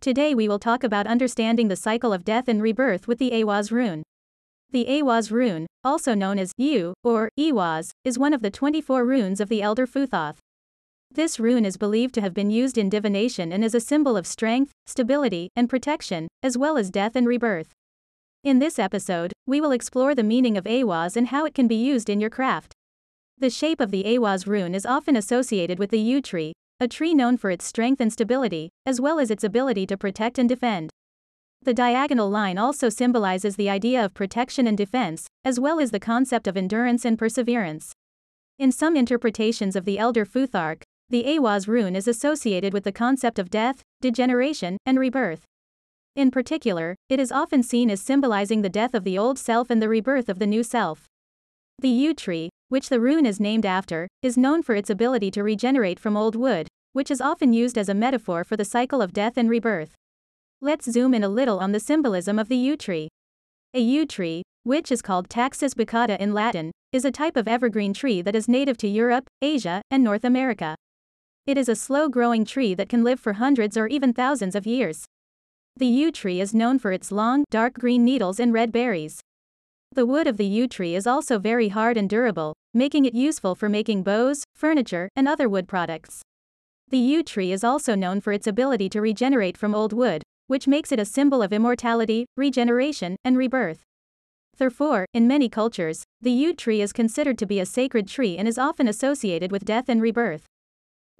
Today we will talk about understanding the cycle of death and rebirth with the Eiwaz rune. The Eiwaz rune, also known as Yew, or Eihwaz, is one of the 24 runes of the Elder Futhark. This rune is believed to have been used in divination and is a symbol of strength, stability, and protection, as well as death and rebirth. In this episode, we will explore the meaning of Eiwaz and how it can be used in your craft. The shape of the Eiwaz rune is often associated with the yew tree, a tree known for its strength and stability, as well as its ability to protect and defend. The diagonal line also symbolizes the idea of protection and defense, as well as the concept of endurance and perseverance. In some interpretations of the Elder Futhark, the Eiwaz rune is associated with the concept of death, degeneration, and rebirth. In particular, it is often seen as symbolizing the death of the old self and the rebirth of the new self. The yew tree, which the rune is named after, is known for its ability to regenerate from old wood, which is often used as a metaphor for the cycle of death and rebirth. Let's zoom in a little on the symbolism of the yew tree. A yew tree, which is called Taxus baccata in Latin, is a type of evergreen tree that is native to Europe, Asia, and North America. It is a slow growing tree that can live for hundreds or even thousands of years. The yew tree is known for its long, dark green needles and red berries. The wood of the yew tree is also very hard and durable, making it useful for making bows, furniture, and other wood products. The yew tree is also known for its ability to regenerate from old wood, which makes it a symbol of immortality, regeneration, and rebirth. Therefore, in many cultures, the yew tree is considered to be a sacred tree and is often associated with death and rebirth.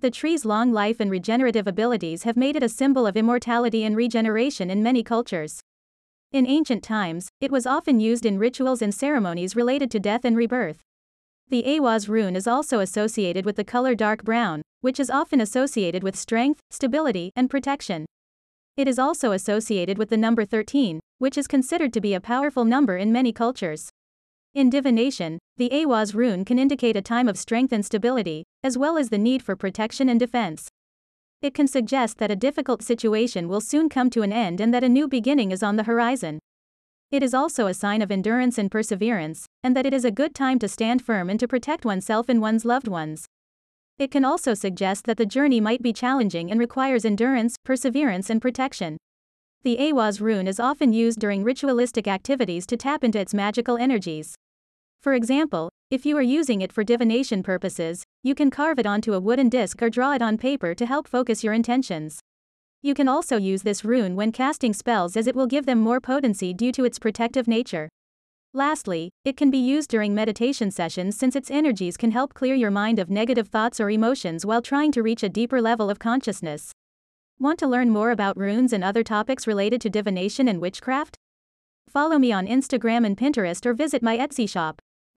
The tree's long life and regenerative abilities have made it a symbol of immortality and regeneration in many cultures. In ancient times, it was often used in rituals and ceremonies related to death and rebirth. The Eiwaz rune is also associated with the color dark brown, which is often associated with strength, stability, and protection. It is also associated with the number 13, which is considered to be a powerful number in many cultures. In divination, the Eiwaz rune can indicate a time of strength and stability, as well as the need for protection and defense. It can suggest that a difficult situation will soon come to an end and that a new beginning is on the horizon. It is also a sign of endurance and perseverance, and that it is a good time to stand firm and to protect oneself and one's loved ones. It can also suggest that the journey might be challenging and requires endurance, perseverance, and protection. The Eiwaz rune is often used during ritualistic activities to tap into its magical energies. For example, if you are using it for divination purposes, you can carve it onto a wooden disc or draw it on paper to help focus your intentions. You can also use this rune when casting spells as it will give them more potency due to its protective nature. Lastly, it can be used during meditation sessions since its energies can help clear your mind of negative thoughts or emotions while trying to reach a deeper level of consciousness. Want to learn more about runes and other topics related to divination and witchcraft? Follow me on Instagram and Pinterest or visit my Etsy shop.